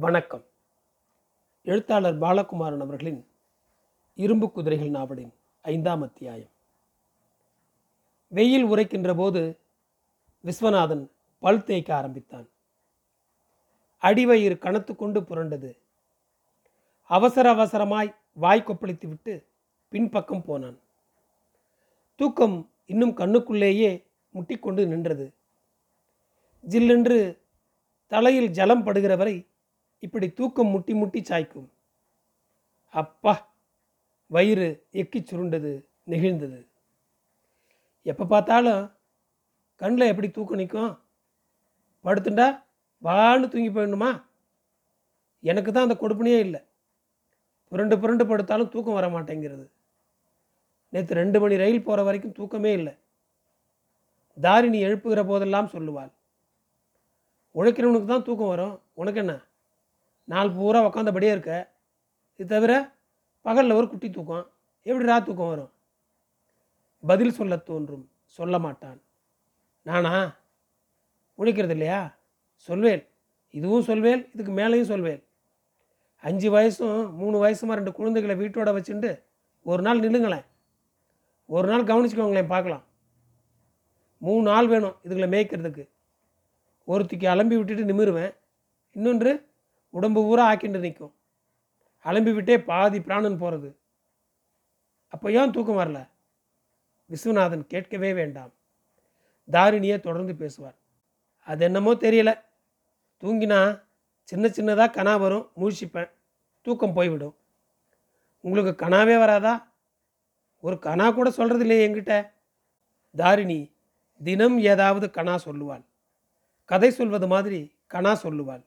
வணக்கம். எழுத்தாளர் பாலகுமாரன் அவர்களின் இரும்பு குதிரைகள் நாவலின் ஐந்தாம் அத்தியாயம். வெயில் உரைக்கின்ற போது விஸ்வநாதன் பல் தேய்க்க ஆரம்பித்தான். அடிவயிறு கனத்து கொண்டு புரண்டது. அவசர அவசரமாய் வாய் கொப்பளித்து விட்டு பின்பக்கம் போனான். தூக்கம் இன்னும் கண்ணுக்குள்ளேயே முட்டிக்கொண்டு நின்றது. ஜில்லென்று தலையில் ஜலம் படுகிற வரை இப்படி தூக்கம் முட்டி முட்டி சாய்க்கும். அப்பா வயிறு எக்கி சுருண்டது நெகிழ்ந்தது. எப்போ பார்த்தாலும் கண்ணில் எப்படி தூக்கம் நிற்கும் படுத்துண்டா வான்னு தூங்கி போயிடணுமா? எனக்கு தான் அந்த கொடுப்பனையே இல்லை. புரண்டு புரண்டு படுத்தாலும் தூக்கம் வர மாட்டேங்கிறது. நேற்று ரெண்டு மணி ரயில் போகிற வரைக்கும் தூக்கமே இல்லை. தாரிணி எழுப்புகிற போதெல்லாம் சொல்லுவாள். உழைக்கிறவனுக்கு தான் தூக்கம் வரும். உனக்கு என்ன? நாள் பூரா உக்காந்தபடியே இருக்க. இது தவிர பகலில் ஒரு குட்டி தூக்கம். எப்படி ரா தூக்கம் வரும்? பதில் சொல்ல தோன்றும். சொல்ல மாட்டான். நானா? உழைக்கிறது இல்லையா? சொல்வேன். இதுவும் சொல்வேன் இதுக்கு மேலேயும் சொல்வேன். அஞ்சு வயசும் மூணு வயசுமா ரெண்டு குழந்தைகளை வீட்டோட வச்சுட்டு ஒரு நாள் நில்லுங்களேன். ஒரு நாள் கவனிச்சுக்கோங்களேன் பார்க்கலாம். மூணு நாள் வேணும் இதுகளை மேய்க்கிறதுக்கு. ஒருத்திக்கு அலம்பி விட்டுட்டு நிமிருவேன். இன்னொன்று உடம்பு ஊரா ஆக்கிண்டு நிற்கும் அலம்பி விட்டே பாதி பிராணன் போகிறது அப்போ ஏன் தூக்கம் வரல? விஸ்வநாதன் கேட்கவே வேண்டாம். தாரிணியே தொடர்ந்து பேசுவார். அது என்னமோ தெரியல. தூங்கினா சின்ன சின்னதாக கனா வரும் முழிச்சிப்பேன் தூக்கம் போய்விடும். உங்களுக்கு கனாவே வராதா? ஒரு கனா கூட சொல்கிறது இல்லையே என்கிட்ட. தாரிணி தினம் ஏதாவது கனா சொல்லுவாள். கதை சொல்வது மாதிரி கனா சொல்லுவாள்.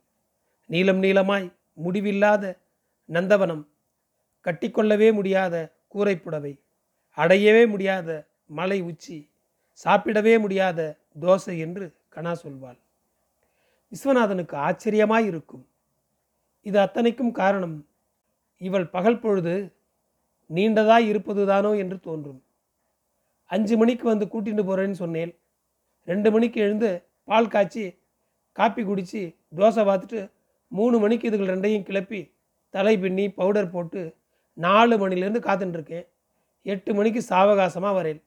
நீளம் நீளமாய் முடிவில்லாத நந்தவனம் கட்டிக்கொள்ளவே முடியாத கூரைப்புடவை அடையவே முடியாத மலை உச்சி சாப்பிடவே முடியாத தோசை என்று கனா சொல்வாள். விஸ்வநாதனுக்கு ஆச்சரியமாய் இருக்கும். இது அத்தனைக்கும் காரணம் இவள் பகல் பொழுது நீண்டதாய் இருப்பதுதானோ என்று தோன்றும். அஞ்சு மணிக்கு வந்து கூட்டிட்டு போகிறேன்னு சொன்னேன் ரெண்டு மணிக்கு எழுந்து பால் காய்ச்சி காப்பி குடித்து தோசை பார்த்துட்டு மூணு மணிக்கு இதுகள் ரெண்டையும் கிளப்பி தலை பின்னி பவுடர் போட்டு நாலு மணிலேருந்து காத்துட்டுருக்கேன் எட்டு மணிக்கு சாவகாசமாக வரேன்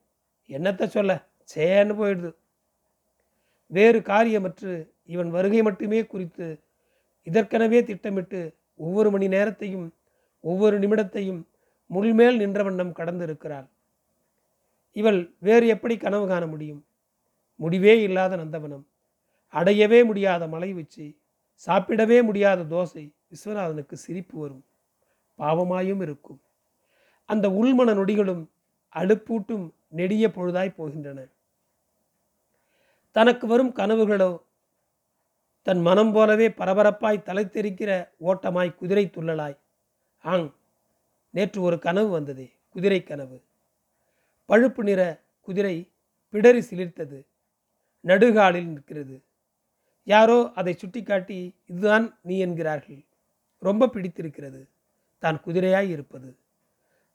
என்னத்தை சொல்ல? சேன்னு போயிடுது. வேறு காரியமற்று இவன் வருகை மட்டுமே குறித்து இதற்கெனவே திட்டமிட்டு ஒவ்வொரு மணி நேரத்தையும் ஒவ்வொரு நிமிடத்தையும் முள்மேல் நின்ற வண்ணம் கடந்திருக்கிறாள். இவள் வேறு எப்படி கனவு காண முடியும்? முடிவே இல்லாத நந்தவனம். அடையவே முடியாத மலை உச்சி சாப்பிடவே முடியாத தோசை விஸ்வநாதனுக்கு சிரிப்பு வரும். பாவமாயும் இருக்கும். அந்த உள்மன நொடிகளும் அழுப்பூட்டும் நெடிய பொழுதாய் போகின்றன. தனக்கு வரும் கனவுகளோ தன் மனம் போலவே பரபரப்பாய் தலைத்தெறிக்கிற ஓட்டமாய் குதிரை துள்ளலாய். ஆங் நேற்று ஒரு கனவு வந்ததே குதிரை கனவு. பழுப்பு நிற குதிரை பிடரி சிலிர்த்தது. நடுகாலில் நிற்கிறது. யாரோ அதை சுட்டிக்காட்டி இதுதான் நீ என்கிறார்கள். ரொம்ப பிடித்திருக்கிறது. தான் குதிரையாய் இருப்பது.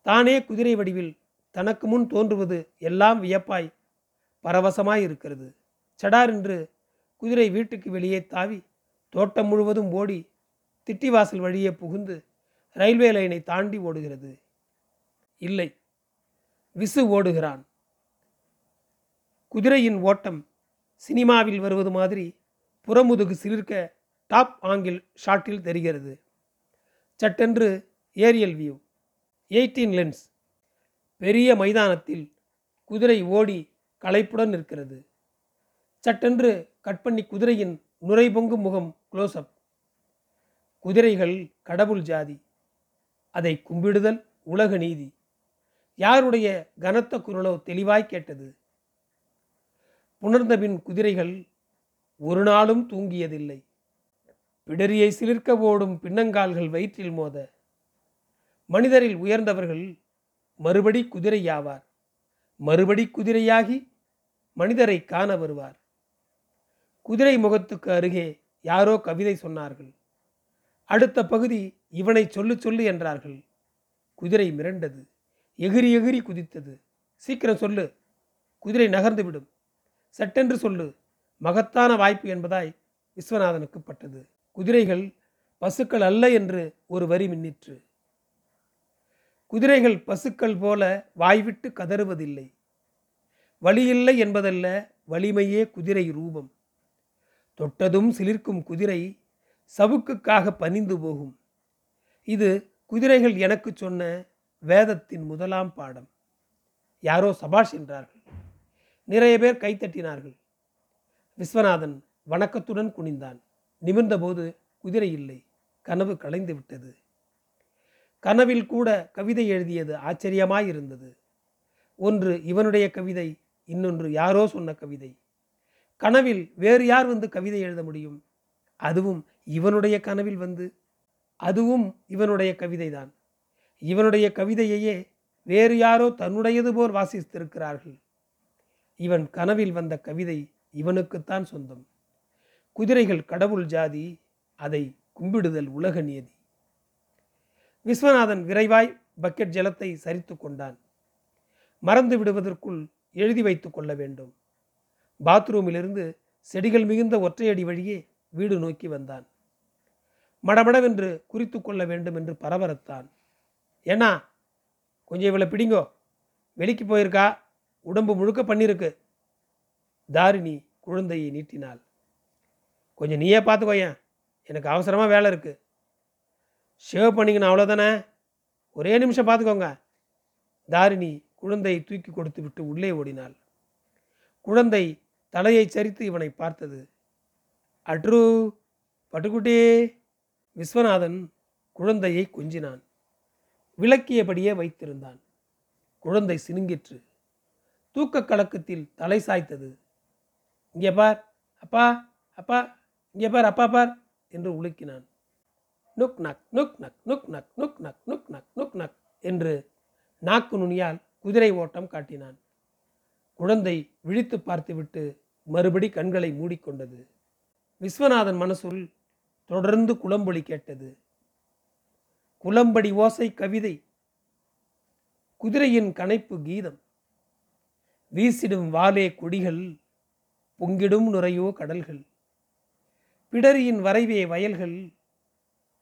தானே குதிரை வடிவில் தனக்கு முன் தோன்றுவது எல்லாம் வியப்பாய் பரவசமாய் இருக்கிறது. சடார் என்று குதிரை வீட்டுக்கு வெளியே தாவி தோட்டம் முழுவதும் ஓடி திட்டிவாசல் வழியே புகுந்து ரயில்வே லைனை தாண்டி ஓடுகிறது. இல்லை. விசு ஓடுகிறான். குதிரையின் ஓட்டம் சினிமாவில் வருவது மாதிரி புறமுதுகு சிலிர்க்க டாப் ஆங்கிள் ஷாட்டில் தெரிகிறது. சட்டென்று ஏரியல் வியூ. Eighteen lens. பெரிய மைதானத்தில் குதிரை ஓடி களைப்புடன் நிற்கிறது. சட்டென்று கட் பண்ணி குதிரையின் நுரை பொங்கும் முகம் க்ளோஸ்அப் குதிரைகள் கடவுள் ஜாதி. அதை கும்பிடுதல் உலக நீதி. யாருடைய கனத்த குரலோ தெளிவாய் கேட்டது. புணர்ந்தபின் குதிரைகள் ஒரு நாளும் தூங்கியதில்லை. பிடரியை சிலிர்க்க ஓடும் பின்னங்கால்கள் வயிற்றில் மோத. மனிதரில் உயர்ந்தவர்கள் மறுபடி குதிரையாவார். மறுபடி குதிரையாகி மனிதரை காண வருவார். குதிரை முகத்துக்கு அருகே யாரோ கவிதை சொன்னார்கள். அடுத்த பகுதி இவனை சொல்லு சொல்லு என்றார்கள். குதிரை மிரண்டது. எகிரி எகிரி குதித்தது. சீக்கிரம் சொல்லு. குதிரை நகர்ந்து விடும். சட்டென்று சொல்லு. மகத்தான வாய்ப்பு என்பதாய் விஸ்வநாதனுக்கு பட்டது. குதிரைகள் பசுக்கள் அல்ல என்று ஒரு வரி மின்னிற்று. குதிரைகள் பசுக்கள் போல வாய்விட்டு கதறுவதில்லை. வலியில்லை என்பதல்ல வலிமையே குதிரை ரூபம். தொட்டதும் சிலிர்க்கும் குதிரை சவுக்குக்காக பணிந்து போகும். இது குதிரைகள் எனக்கு சொன்ன வேதத்தின் முதலாம் பாடம். யாரோ சபாஷ் என்றார்கள். நிறைய பேர் கைத்தட்டினார்கள். விஸ்வநாதன் வணக்கத்துடன் குனிந்தான். நிமிர்ந்தபோது குதிரை இல்லை. கனவு கலைந்து விட்டது. கனவில் கூட கவிதை எழுதியது ஆச்சரியமாயிருந்தது. ஒன்று இவனுடைய கவிதை இன்னொன்று யாரோ சொன்ன கவிதை. கனவில் வேறு யார் வந்து கவிதை எழுத முடியும்? அதுவும் இவனுடைய கனவில் வந்து அதுவும் இவனுடைய கவிதைதான். இவனுடைய கவிதையையே வேறு யாரோ தன்னுடையது போல் வாசித்திருக்கிறார்கள். இவன் கனவில் வந்த கவிதை இவனுக்குத்தான் சொந்தம். குதிரைகள் கடவுள் ஜாதி அதை கும்பிடுதல் உலக நியதி விஸ்வநாதன் விரைவாய் பக்கெட் ஜலத்தை சரித்து கொண்டான். மறந்து விடுவதற்குள் எழுதி வைத்து கொள்ள வேண்டும். பாத்ரூமிலிருந்து செடிகள் மிகுந்த ஒற்றையடி வழியே வீடு நோக்கி வந்தான். மடமடவென்று குறித்து கொள்ள வேண்டும் என்று பரபரத்தான். ஏன்னா கொஞ்சம் இவளை பிடிங்கோ. வெளிக்கு போயிருக்கா? உடம்பு முழுக்க பண்ணியிருக்கு. தாரிணி குழந்தையை நீட்டினாள். கொஞ்சம் நீயே பார்த்துக்கோயேன் எனக்கு அவசரமாக வேலை இருக்குது ஷேவ் பண்ணிக்கணும் அவ்வளோதானே ஒரே நிமிஷம் பார்த்துக்கோங்க. தாரிணி குழந்தையை தூக்கி கொடுத்து விட்டு உள்ளே ஓடினாள். குழந்தை தலையை சரித்து இவனை பார்த்தது. அட்ரு பட்டுக்குட்டி. விஸ்வநாதன் குழந்தையை கொஞ்சினான். விளக்கியபடியே வைத்திருந்தான். குழந்தை சினுங்கிற்று. தூக்க கலக்கத்தில் தலை சாய்த்தது. இங்கே பார் அப்பா அப்பா இங்கே பார் அப்பா பார் என்று உலுக்கினான். நுக் நக் நுக் நக் நுக் நக் நுக் நக் நுக் நக் நுக் நக் என்று நாக்கு நுனியால் குதிரை ஓட்டம் காட்டினான். குழந்தை விழித்து பார்த்துவிட்டு மறுபடி கண்களை மூடிக்கொண்டது. விஸ்வநாதன் மனசுள் தொடர்ந்து குளம்பொலி கேட்டது. குளம்படி ஓசை கவிதை. குதிரையின் கனைப்பு கீதம். வீசிடும் வாலே கொடிகள் பொங்கிடும் நுரையோ கடல்கள். பிடரியின் வரைவே வயல்கள்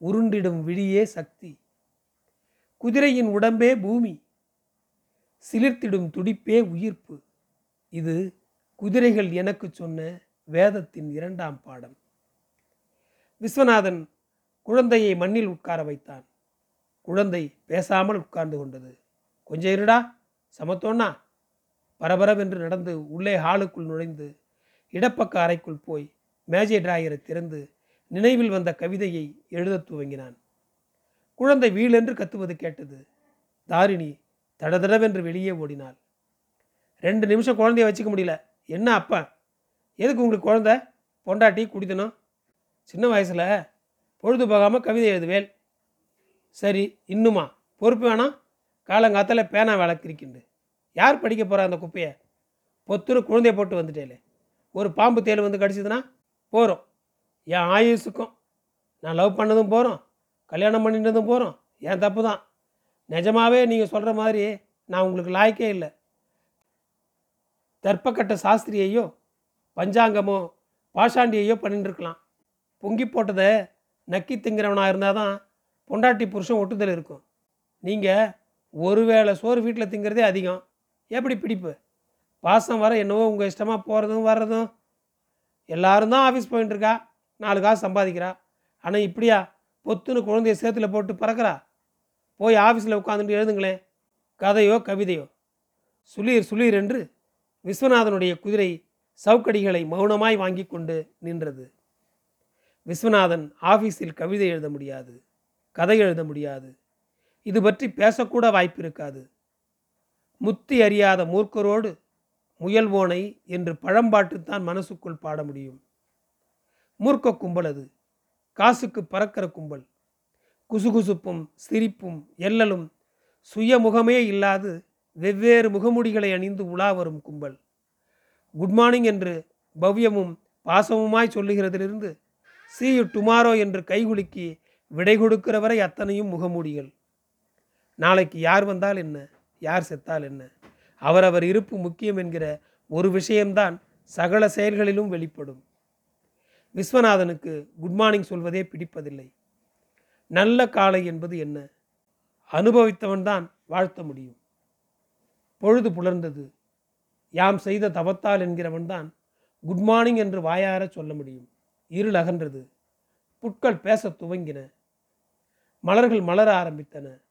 உருண்டிடும் விழியே சக்தி. குதிரையின் உடம்பே பூமி சிலிர்த்திடும் துடிப்பே உயிர்ப்பு. இது குதிரைகள் எனக்கு சொன்ன வேதத்தின் இரண்டாம் பாடம். விஸ்வநாதன் குழந்தையை மண்ணில் உட்கார வைத்தான். குழந்தை பேசாமல் உட்கார்ந்து கொண்டது. கொஞ்சம் இருடா சமத்தோன்னா பரபரவென்று நடந்து உள்ளே ஹாலுக்குள் நுழைந்து இடப்பக்க அறைக்குள் போய் மேஜை டிராயரை திறந்து நினைவில் வந்த கவிதையை எழுதத் துவங்கினான். குழந்தை வீலென்று கத்துவது கேட்டது. தாரிணி தடதடவென்று வெளியே ஓடினாள். ரெண்டு நிமிஷம் குழந்தைய வச்சுக்க முடியல. என்ன அப்பா? எதுக்கு உங்களுக்கு குழந்தை? பொண்டாட்டி குடித்தணும் சின்ன வயசில் பொழுது போகாமல் கவிதை எழுதுவேல் சரி இன்னுமா? பொறுப்பு வேணாம். காலங்காத்தால் பேனா வேலை கிரிக்கிண்டு யார் படிக்க போகிறா அந்த குப்பையை? பொத்துரு குழந்தைய போட்டு வந்துட்டேலே ஒரு பாம்பு தேல் வந்து கடிச்சிதுன்னா போகிறோம் என் ஆயுசுக்கும் நான் லவ் பண்ணதும் போகிறோம் கல்யாணம் பண்ணிட்டதும் போகிறோம் என் தப்பு தான் நிஜமாகவே நீங்கள் சொல்கிற மாதிரி நான் உங்களுக்கு லாய்க்கே இல்லை. தர்ப்பக்கட்ட சாஸ்திரியையோ பஞ்சாங்கமோ பாஷாண்டியையோ பண்ணிட்டுருக்கலாம் பொங்கி போட்டதை நக்கி திங்கிறவனாக இருந்தால் தான் பொண்டாட்டி புருஷன் ஒட்டுதல் இருக்கும். நீங்கள் ஒருவேளை சோறு வீட்டில் திங்கிறதே அதிகம். எப்படி பிடிப்பு? பாசம் வர என்னவோ உங்கள் இஷ்டமாக போகிறதும் வர்றதும். எல்லாரும் தான் ஆஃபீஸ் போயின்னு இருக்கா? நாலு காசு சம்பாதிக்கிறா. ஆனால் இப்படியா? பொத்துன்னு குழந்தைய சேத்துல போட்டு பறக்கிறா? போய் ஆஃபீஸில் உட்காந்துட்டு எழுதுங்களேன் கதையோ கவிதையோ. சுளீர் சுளீர் என்று விஸ்வநாதனுடைய குதிரை சவுக்கடிகளை மௌனமாய் வாங்கி கொண்டு நின்றது. விஸ்வநாதன் ஆஃபீஸில் கவிதை எழுத முடியாது கதை எழுத முடியாது. இது பற்றி பேசக்கூட வாய்ப்பு இருக்காது. முத்தி அறியாத மூர்க்கரோடு முயல்வோனை என்று பழம்பாட்டுத்தான் மனசுக்குள் பாட முடியும். மூர்க்க கும்பல் அது. காசுக்கு பறக்கிற கும்பல். குசுகுசுப்பும் சிரிப்பும் எல்லலும் சுயமுகமே இல்லாது வெவ்வேறு முகமுடிகளை அணிந்து உலா வரும் கும்பல். குட் மார்னிங் என்று பவ்யமும் பாசமுமாய் சொல்லுகிறதிலிருந்து சி யு டுமாரோ என்று கைகுலுக்கி விடை கொடுக்கிற வரை அத்தனையும் முகமூடிகள். நாளைக்கு யார் வந்தால் என்ன? யார் செத்தால் என்ன? அவரவர் இருப்பு முக்கியம் என்கிற ஒரு விஷயம்தான் சகல செயல்களிலும் வெளிப்படும். விஸ்வநாதனுக்கு குட் மார்னிங் சொல்வதே பிடிப்பதில்லை. நல்ல காலை என்பது என்ன? அனுபவித்தவன்தான் வாழ்த்த முடியும். பொழுது புலர்ந்தது. யாம் செய்த தவத்தால் என்கிறவன்தான் குட் மார்னிங் என்று வாயார சொல்ல முடியும். இருள் அகன்றது. புட்கள் பேசத் துவங்கின. மலர்கள் மலர ஆரம்பித்தன.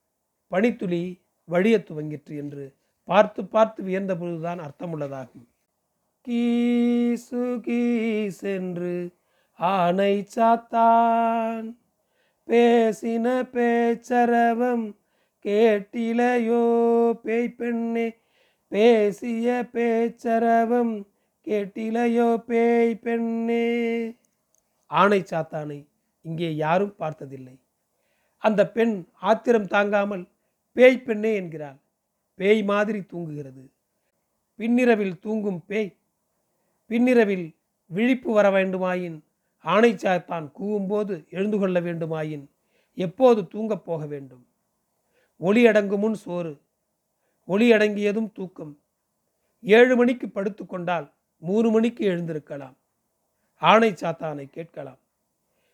பனித்துளி வழியத் துவங்கிற்று என்று பார்த்து பார்த்து வியந்த பொழுதுதான் அர்த்தமுள்ளதாகும். கீசு கீசென்று ஆனை சாத்தான். பேசின பேச்சரவம் கேட்டிலையோ பேய் பெண்ணே பேசிய பேச்சரவம் கேட்டிலையோ பேய் பெண்ணே ஆணை சாத்தானை இங்கே யாரும் பார்த்ததில்லை. அந்த பெண் ஆத்திரம் தாங்காமல் பேய் பெண்ணே என்கிறாள். பேய் மாதிரி தூங்குகிறது. பின்னிரவில் தூங்கும் பேய் பின்னிரவில் விழிப்பு வர வேண்டுமாயின் ஆணை சாத்தான் கூவும்போது எழுந்து கொள்ள வேண்டுமாயின் எப்போது தூங்கப் போக வேண்டும்? ஒளி அடங்கும் முன் சோறு ஒளி அடங்கியதும் தூக்கம். ஏழு மணிக்கு படுத்து கொண்டால் மூணு மணிக்கு எழுந்திருக்கலாம். ஆணை சாத்தானை கேட்கலாம்.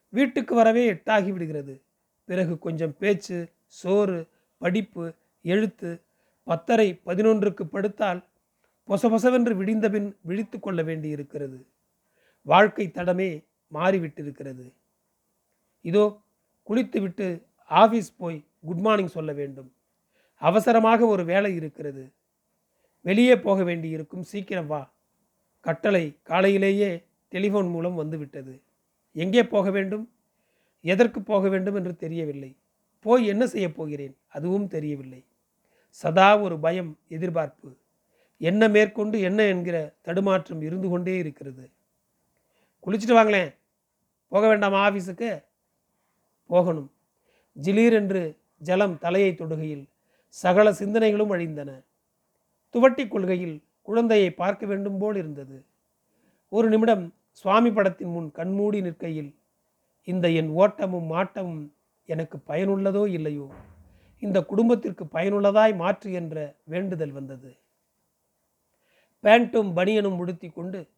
வீட்டுக்கு வரவே எட்டாகி விடுகிறது. பிறகு கொஞ்சம் பேச்சு சோறு படிப்பு எழுத்து பத்தரை பதினொன்றுக்கு படுத்தால் பொசபொசவென்று விடிந்தபின் விழித்து கொள்ள வேண்டியிருக்கிறது. வாழ்க்கை தடமே மாறிவிட்டிருக்கிறது. இதோ குளித்துவிட்டு ஆஃபீஸ் போய் குட் மார்னிங் சொல்ல வேண்டும். அவசரமாக ஒரு வேலை இருக்கிறது. வெளியே போக வேண்டியிருக்கும். சீக்கிரம் வா. கட்டளை காலையிலேயே டெலிஃபோன் மூலம் வந்துவிட்டது. எங்கே போக வேண்டும்? எதற்கு போக வேண்டும் என்று தெரியவில்லை. போய் என்ன செய்யப் போகிறேன்? அதுவும் தெரியவில்லை. சதா ஒரு பயம் எதிர்பார்ப்பு. என்ன மேற்கொண்டு என்ன என்கிற தடுமாற்றம் இருந்து கொண்டே இருக்கிறது. குளிச்சுட்டு வாங்களேன். போக வேண்டாமா ஆஃபீஸுக்கு போகணும். ஜிலீர் என்று ஜலம் தலையை தொடுகையில் சகல சிந்தனைகளும் அழிந்தன. துவட்டி கொள்கையில் குழந்தையை பார்க்க வேண்டும் போல் இருந்தது. ஒரு நிமிடம் சுவாமி படத்தின் முன் கண்மூடி நிற்கையில் இந்த என் ஓட்டமும் மாட்டமும் எனக்கு பயனுள்ளதோ இல்லையோ? இந்த குடும்பத்திற்கு பயனுள்ளதாய் மாற்று என்ற வேண்டுதல் வந்தது. பேண்ட்டும் பனியனும் உடுத்தி கொண்டு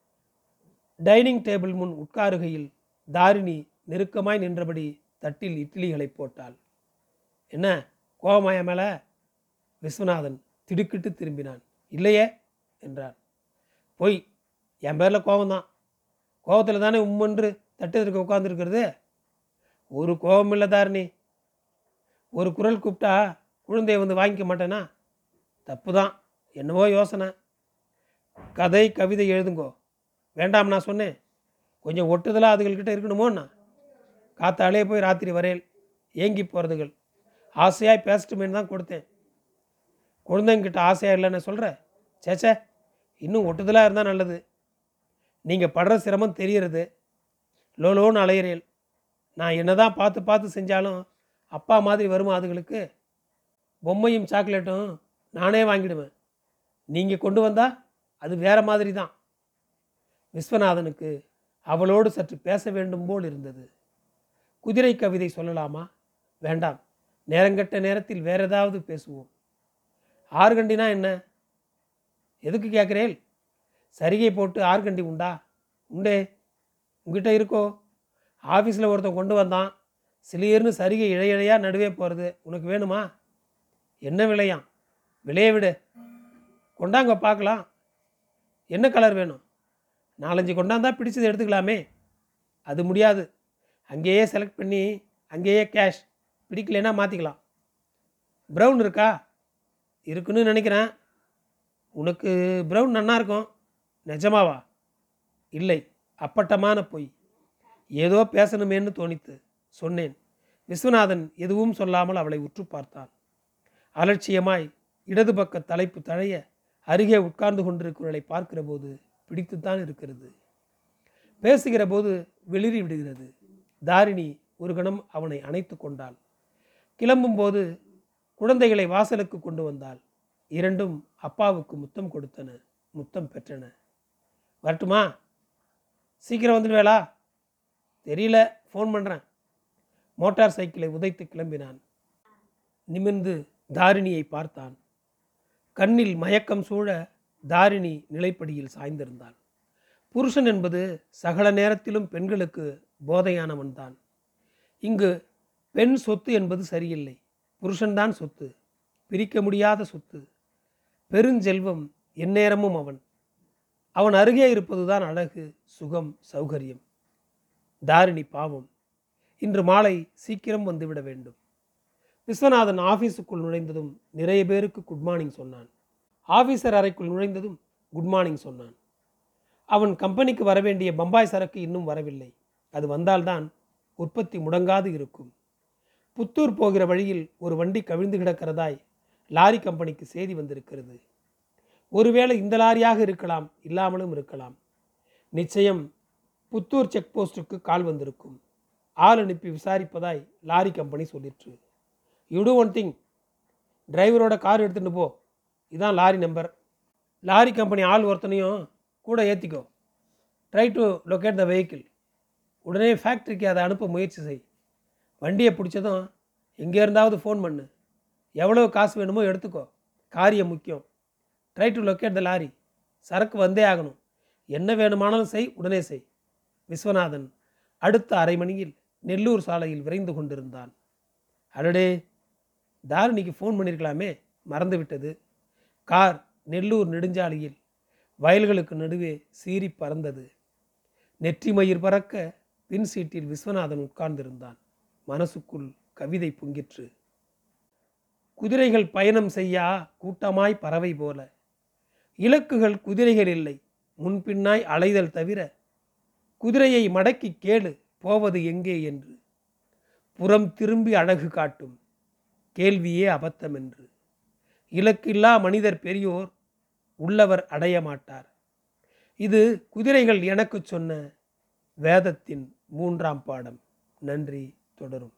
டைனிங் டேபிள் முன் உட்காருகையில் தாரிணி நெருக்கமாய் நின்றபடி தட்டில் இட்லிகளை போட்டாள். என்ன? கோபமாய மேலே? விஸ்வநாதன் திடுக்கிட்டு திரும்பினான். இல்லையே என்றான். பொய் என் பேரில் கோபம்தான் கோபத்தில் தானே உம்மென்று தட்டத்திற்கு இருக்க உட்காந்துருக்கிறது ஒரு கோபம் இல்லை தாரிணி. ஒரு குரல் கூப்பிட்டா குழந்தைய வந்து வாங்கிக்க மாட்டேனா தப்பு தான் என்னவோ யோசனை. கதை கவிதை எழுதுங்கோ. வேண்டாம் நான் சொன்னேன். கொஞ்சம் ஒட்டுதலாக அதுகள்கிட்ட இருக்கணுமோண்ணா? காத்தாலே போய் ராத்திரி வரையல் ஏங்கி போகிறதுகள் ஆசையாக பேசட்டுமேனு தான் கொடுத்தேன். குழந்தைங்கிட்ட ஆசையாக இல்லைன்னு சொல்கிற சேச்சே இன்னும் ஒட்டுதலாக இருந்தால் நல்லது. நீங்கள் படுற சிரமம் தெரியறது. லோலோன்னு அலையிறேன் நான் என்ன தான் பார்த்து பார்த்து செஞ்சாலும் அப்பா மாதிரி வருமா அதுகளுக்கு? பொம்மையும் சாக்லேட்டும் நானே வாங்கிடுவேன். நீங்கள் கொண்டு வந்தால் அது வேற மாதிரி தான் விஸ்வநாதனுக்கு அவளோடு சற்று பேச வேண்டும் போல் இருந்தது. குதிரை கவிதை சொல்லலாமா? வேண்டாம். நேரங்கட்ட நேரத்தில் வேற ஏதாவது பேசுவோம். ஆர்கண்டினா என்ன? எதுக்கு கேட்குறேன் சரிகை போட்டு ஆர்கண்டி உண்டா? உண்டே. உங்ககிட்ட இருக்கோ? ஆஃபீஸில் ஒருத்தன் கொண்டு வந்தான். சிலியர்னு சரிகை இழையிழையாக நடுவே போகிறது உனக்கு வேணுமா? என்ன விலையாம்? விலையை விடு. கொண்டாங்க பார்க்கலாம். என்ன கலர் வேணும்? நாலஞ்சு கொண்டாந்தா பிடிச்சது எடுத்துக்கலாமே. அது முடியாது. அங்கேயே செலக்ட் பண்ணி அங்கேயே கேஷ் பிடிக்கலைன்னா மாற்றிக்கலாம் ப்ரௌன் இருக்கா? இருக்குன்னு நினைக்கிறேன். உனக்கு ப்ரௌன் நன்னா இருக்கும். நிஜமாவா? இல்லை. அப்பட்டமான பொய். ஏதோ பேசணுமேன்னு தோணித்து. சொன்னேன். விஸ்வநாதன் எதுவும் சொல்லாமல் அவளை உற்று பார்த்தான் அலட்சியமாய் இடது பக்க தலைப்பு தழைய அருகே உட்கார்ந்து கொண்டிருக்கிறவளை பார்க்கிற போது பிடித்துத்தான் இருக்கிறது. பேசுகிற போது வெளிரி விடுகிறது. தாரிணி ஒரு கணம் அவனை அணைத்து கொண்டாள். கிளம்பும்போது குழந்தைகளை வாசலுக்கு கொண்டு வந்தாள். இரண்டும் அப்பாவுக்கு முத்தம் கொடுத்தன முத்தம் பெற்றன. வரட்டுமா? சீக்கிரம் வந்துடுவேளா? தெரியல ஃபோன் பண்ணுறேன் மோட்டார் சைக்கிளை உதைத்து கிளம்பினான். நிமிர்ந்து தாரிணியை பார்த்தான். கண்ணில் மயக்கம் சூழ தாரிணி நிலைப்படியில் சாய்ந்திருந்தாள். புருஷன் என்பது சகல நேரத்திலும் பெண்களுக்கு போதையானவன்தான். இங்கு பெண் சொத்து என்பது சரியில்லை. புருஷன்தான் சொத்து. பிரிக்க முடியாத சொத்து. பெருஞ்செல்வம் எந்நேரமும் அவன். அவன் அருகே இருப்பதுதான் அழகு சுகம் சௌகரியம். தாரிணி பாவம். இன்று மாலை சீக்கிரம் வந்துவிட வேண்டும். விஸ்வநாதன் ஆஃபீஸுக்குள் நுழைந்ததும் நிறைய பேருக்கு குட் மார்னிங் சொன்னான். ஆஃபீஸர் அறைக்குள் நுழைந்ததும் குட் மார்னிங் சொன்னான். அவன் கம்பெனிக்கு வரவேண்டிய பம்பாய் சரக்கு இன்னும் வரவில்லை. அது வந்தால்தான் உற்பத்தி முடங்காது இருக்கும். புத்தூர் போகிற வழியில் ஒரு வண்டி கவிழ்ந்து கிடக்கிறதாய் லாரி கம்பெனிக்கு செய்தி வந்திருக்கிறது. ஒருவேளை இந்த லாரியாக இருக்கலாம் இல்லாமலும் இருக்கலாம். நிச்சயம் புத்தூர் செக் போஸ்ட்டுக்கு கால் வந்திருக்கும். ஆள் அனுப்பி விசாரிப்பதாய் லாரி கம்பெனி சொல்லிற்று. யூ டூ ஒன் திங் டிரைவரோட கார் எடுத்துகிட்டு போ. இதான் லாரி நம்பர். லாரி கம்பெனி ஆள் ஒருத்தனையும் கூட ஏற்றிக்கோ try to locate the vehicle உடனே ஃபேக்ட்ரிக்கு அதை அனுப்ப முயற்சி செய். வண்டியை பிடிச்சதும் எங்கே இருந்தாவது ஃபோன் பண்ணு. எவ்வளோ காசு வேணுமோ எடுத்துக்கோ. காரியம் முக்கியம். Try to locate the lorry. சரக்கு வந்தே ஆகணும். என்ன வேணுமானாலும் செய் உடனே செய். விஸ்வநாதன் அடுத்த அரை மணியில் நெல்லூர் சாலையில் விரைந்து கொண்டிருந்தான். அடடே! தாரிணிக்கு ஃபோன் பண்ணியிருக்கலாமே மறந்துவிட்டது கார் நெல்லூர் நெடுஞ்சாலையில் வயல்களுக்கு நடுவே சீறி பறந்தது. நெற்றி மயிர் பறக்க பின் சீட்டில் விஸ்வநாதன் உட்கார்ந்திருந்தான். மனசுக்குள் கவிதை பொங்கிற்று. குதிரைகள் பயணம் செய்யா கூட்டமாய் பறவை போல. இலக்குகள் குதிரைகள் இல்லை. முன்பின்னாய் அலைதல் தவிர குதிரையை மடக்கி கேளு. போவது எங்கே என்று? புறம் திரும்பி அழகு காட்டும். கேள்வியே அபத்தம் என்று. இலக்கில்லா மனிதர் பெரியோர் உள்ளவர் அடைய மாட்டார். இது குதிரைகள் எனக்கு சொன்ன வேதத்தின் மூன்றாம் பாடம். நன்றி தொடரும்.